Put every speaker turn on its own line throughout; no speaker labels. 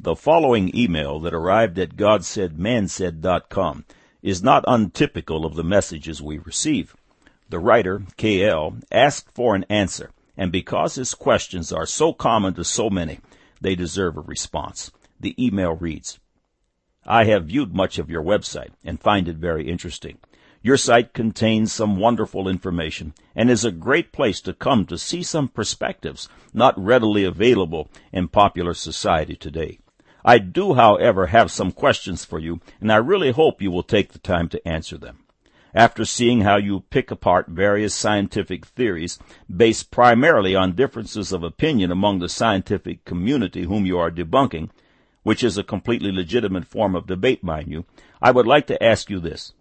The following email that arrived at godsaidmansaid.com is not untypical of the messages we receive. The writer, KL, asked for an answer, and because his questions are so common to so many, they deserve a response. The email reads, I have viewed much of your website and find it very interesting. Your site contains some wonderful information and is a great place to come to see some perspectives not readily available in popular society today. I do, however, have some questions for you, and I really hope you will take the time to answer them. After seeing how you pick apart various scientific theories based primarily on differences of opinion among the scientific community whom you are debunking, which is a completely legitimate form of debate, mind you, I would like to ask you this.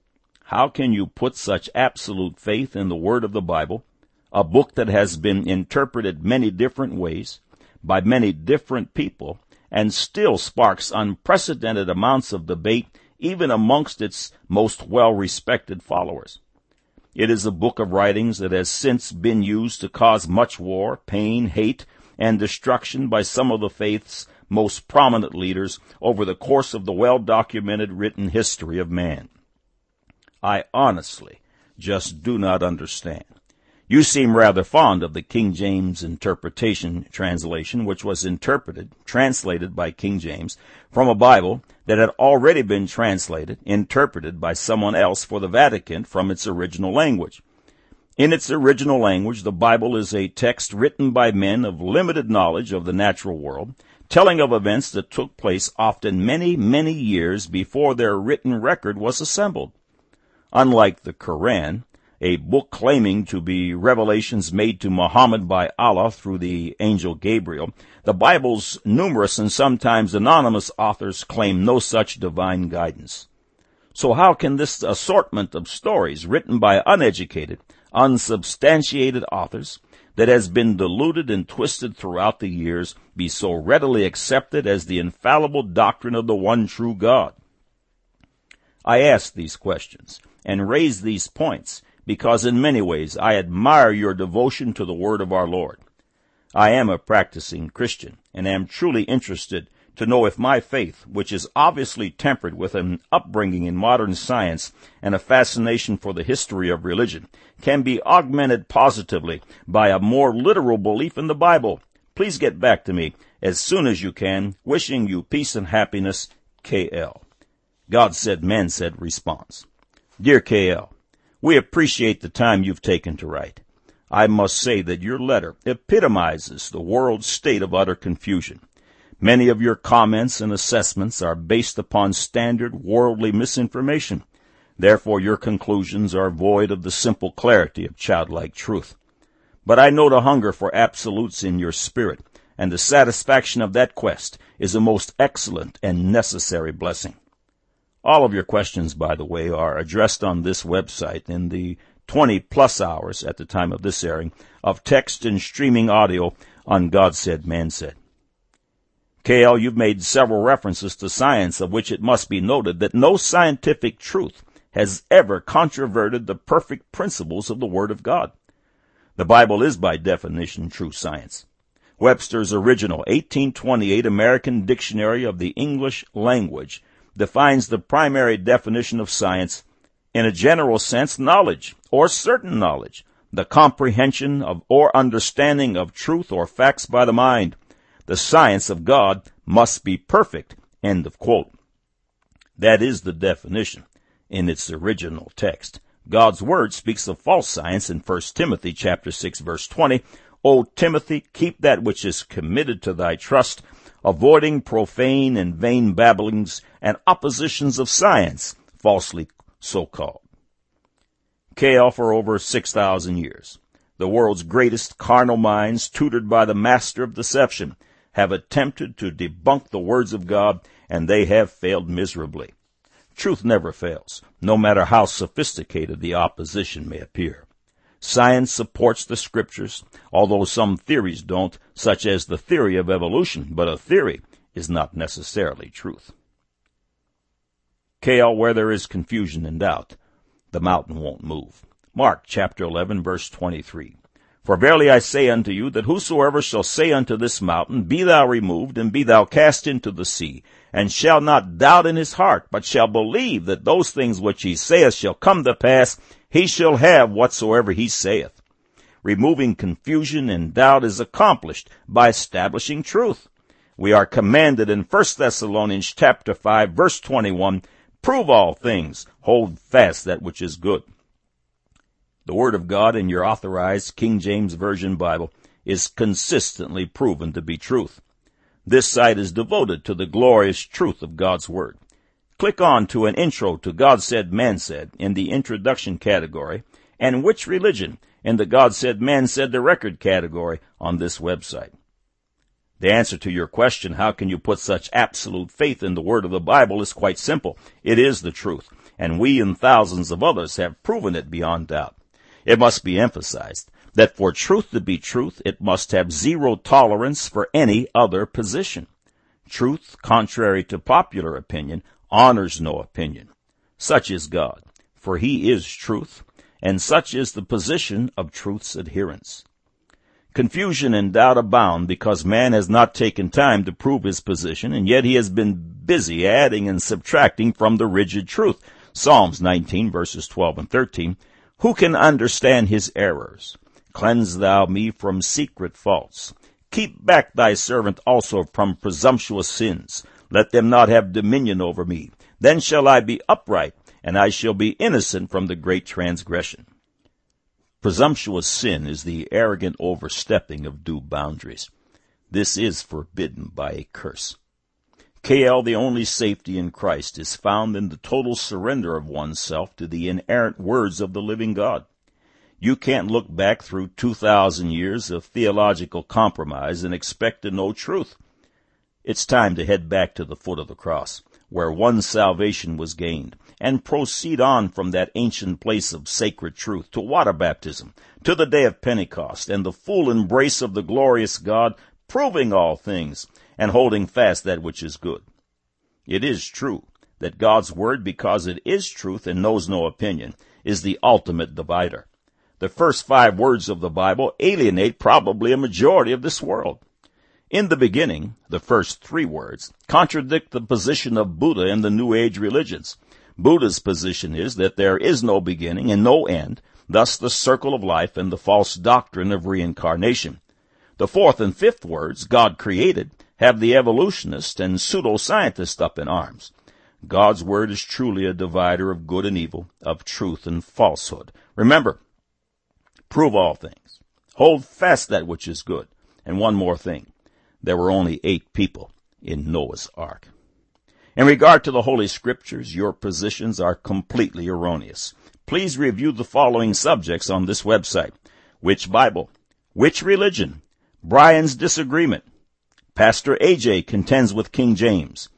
How can you put such absolute faith in the Word of the Bible, a book that has been interpreted many different ways by many different people and still sparks unprecedented amounts of debate even amongst its most well-respected followers? It is a book of writings that has since been used to cause much war, pain, hate, and destruction by some of the faith's most prominent leaders over the course of the well-documented written history of man. I honestly just do not understand. You seem rather fond of the King James interpretation translation, which was interpreted, translated by King James from a Bible that had already been translated, interpreted by someone else for the Vatican from its original language. In its original language, the Bible is a text written by men of limited knowledge of the natural world, telling of events that took place often many, many years before their written record was assembled. Unlike the Koran, a book claiming to be revelations made to Muhammad by Allah through the angel Gabriel, the Bible's numerous and sometimes anonymous authors claim no such divine guidance. So how can this assortment of stories written by uneducated, unsubstantiated authors that has been diluted and twisted throughout the years be so readily accepted as the infallible doctrine of the one true God? I ask these questions and raise these points because in many ways I admire your devotion to the word of our Lord. I am a practicing Christian and am truly interested to know if my faith, which is obviously tempered with an upbringing in modern science and a fascination for the history of religion, can be augmented positively by a more literal belief in the Bible. Please get back to me as soon as you can. Wishing you peace and happiness, KL. God said, man said response. Dear KL, we appreciate the time you've taken to write. I must say that your letter epitomizes the world's state of utter confusion. Many of your comments and assessments are based upon standard worldly misinformation. Therefore, your conclusions are void of the simple clarity of childlike truth. But I note a hunger for absolutes in your spirit, and the satisfaction of that quest is a most excellent and necessary blessing. All of your questions, by the way, are addressed on this website in the 20 plus hours at the time of this airing of text and streaming audio on God Said, Man Said. KL, you've made several references to science of which it must be noted that no scientific truth has ever controverted the perfect principles of the Word of God. The Bible is by definition true science. Webster's original 1828 American Dictionary of the English Language defines the primary definition of science in a general sense knowledge or certain knowledge, the comprehension of or understanding of truth or facts by the mind. The science of God must be perfect. End of quote. That is the definition in its original text. God's word speaks of false science in 1 Timothy chapter 6 verse 20. O Timothy, keep that which is committed to thy trust, avoiding profane and vain babblings and oppositions of science, falsely so called. KL for over 6,000 years. The world's greatest carnal minds, tutored by the master of deception, have attempted to debunk the words of God, and they have failed miserably. Truth never fails, no matter how sophisticated the opposition may appear. Science supports the scriptures, although some theories don't, such as the theory of evolution, but a theory is not necessarily truth. KL, where there is confusion and doubt, the mountain won't move. Mark chapter 11 verse 23. For verily I say unto you, that whosoever shall say unto this mountain, Be thou removed, and be thou cast into the sea, and shall not doubt in his heart, but shall believe that those things which he saith shall come to pass, he shall have whatsoever he saith. Removing confusion and doubt is accomplished by establishing truth. We are commanded in 1 Thessalonians chapter 5 verse 21, prove all things, hold fast that which is good. The Word of God in your authorized King James Version Bible is consistently proven to be truth. This site is devoted to the glorious truth of God's Word. Click on to an intro to God Said, Man Said in the introduction category and which religion in the God Said, Man Said the record category on this website. The answer to your question, how can you put such absolute faith in the Word of the Bible, is quite simple. It is the truth, and we and thousands of others have proven it beyond doubt. It must be emphasized that for truth to be truth, it must have zero tolerance for any other position. Truth, contrary to popular opinion, honors no opinion. Such is God, for he is truth, and such is the position of truth's adherents. Confusion and doubt abound because man has not taken time to prove his position, and yet he has been busy adding and subtracting from the rigid truth. Psalms 19 verses 12 and 13 who can understand his errors? Cleanse thou me from secret faults. Keep back thy servant also from presumptuous sins. Let them not have dominion over me. Then shall I be upright, and I shall be innocent from the great transgression. Presumptuous sin is the arrogant overstepping of due boundaries. This is forbidden by a curse. KL, the only safety in Christ is found in the total surrender of oneself to the inerrant words of the living God. You can't look back through 2,000 years of theological compromise and expect to know truth. It's time to head back to the foot of the cross, where one salvation was gained, and proceed on from that ancient place of sacred truth to water baptism, to the day of Pentecost, and the full embrace of the glorious God, proving all things, and holding fast that which is good. It is true that God's word, because it is truth and knows no opinion, is the ultimate divider. The first five words of the Bible alienate probably a majority of this world. In the beginning, the first three words contradict the position of Buddha and the New Age religions. Buddha's position is that there is no beginning and no end, thus the circle of life and the false doctrine of reincarnation. The fourth and fifth words, God created, have the evolutionist and pseudoscientist up in arms. God's word is truly a divider of good and evil, of truth and falsehood. Remember, prove all things. Hold fast that which is good. And one more thing. There were only eight people in Noah's ark. In regard to the Holy Scriptures, your positions are completely erroneous. Please review the following subjects on this website. Which Bible? Which religion? Brian's disagreement. Pastor AJ contends with King James.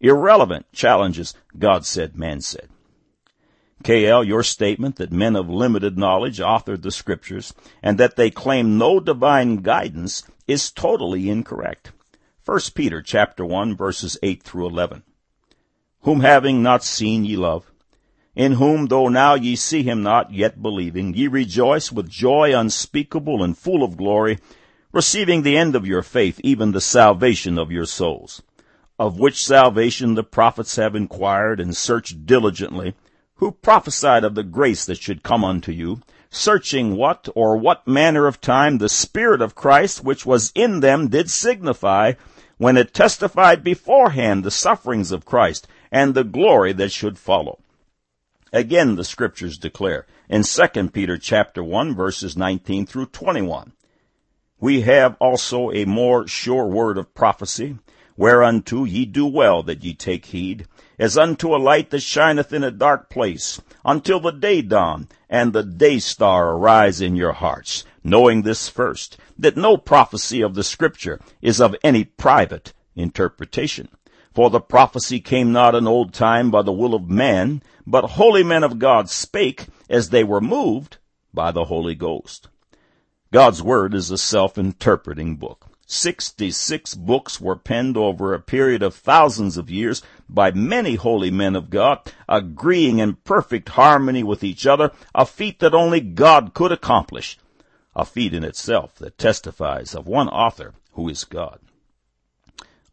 Irrelevant challenges God said, man said. KL, your statement that men of limited knowledge authored the scriptures and that they claim no divine guidance is totally incorrect. 1 Peter chapter 1 verses 8 through 11. Whom having not seen ye love, in whom though now ye see him not, yet believing, ye rejoice with joy unspeakable and full of glory, receiving the end of your faith, even the salvation of your souls, of which salvation the prophets have inquired and searched diligently, who prophesied of the grace that should come unto you, searching what or what manner of time the Spirit of Christ which was in them did signify, when it testified beforehand the sufferings of Christ and the glory that should follow. Again the scriptures declare in 2 Peter chapter 1 verses 19 through 21, we have also a more sure word of prophecy, whereunto ye do well that ye take heed, as unto a light that shineth in a dark place, until the day dawn, and the day star arise in your hearts, knowing this first, that no prophecy of the Scripture is of any private interpretation. For the prophecy came not in old time by the will of man, but holy men of God spake as they were moved by the Holy Ghost. God's Word is a self-interpreting book. 66 books were penned over a period of thousands of years by many holy men of God, agreeing in perfect harmony with each other, a feat that only God could accomplish. a feat in itself that testifies of one author who is God.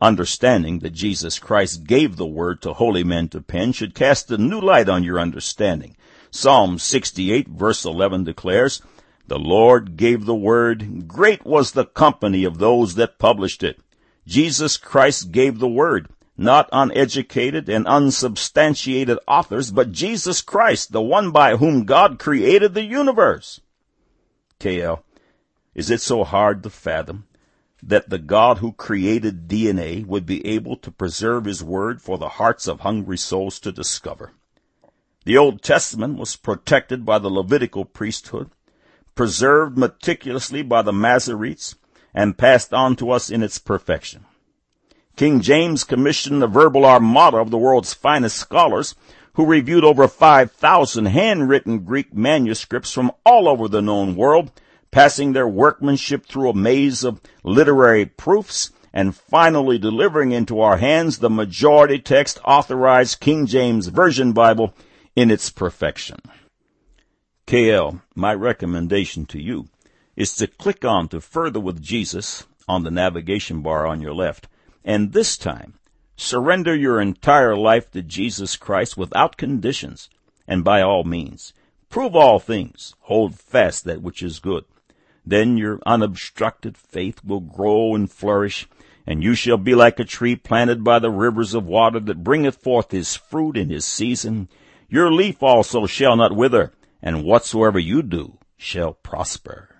Understanding that Jesus Christ gave the word to holy men to pen should cast a new light on your understanding. Psalm 68 verse 11 declares, The Lord gave the word, great was the company of those that published it. Jesus Christ gave the word, not uneducated and unsubstantiated authors, but Jesus Christ, the one by whom God created the universe. KL, is it so hard to fathom that the God who created DNA would be able to preserve his word for the hearts of hungry souls to discover. The Old Testament was protected by the Levitical priesthood, preserved meticulously by the Masoretes, and passed on to us in its perfection. King James commissioned the verbal armada of the world's finest scholars who reviewed over 5,000 handwritten Greek manuscripts from all over the known world passing their workmanship through a maze of literary proofs, and finally delivering into our hands the majority text authorized King James Version Bible in its perfection. KL, my recommendation to you is to click on to Further with Jesus on the navigation bar on your left, and this time surrender your entire life to Jesus Christ without conditions, and by all means, prove all things, hold fast that which is good. Then your unobstructed faith will grow and flourish, and you shall be like a tree planted by the rivers of water that bringeth forth his fruit in his season. Your leaf also shall not wither, and whatsoever you do shall prosper.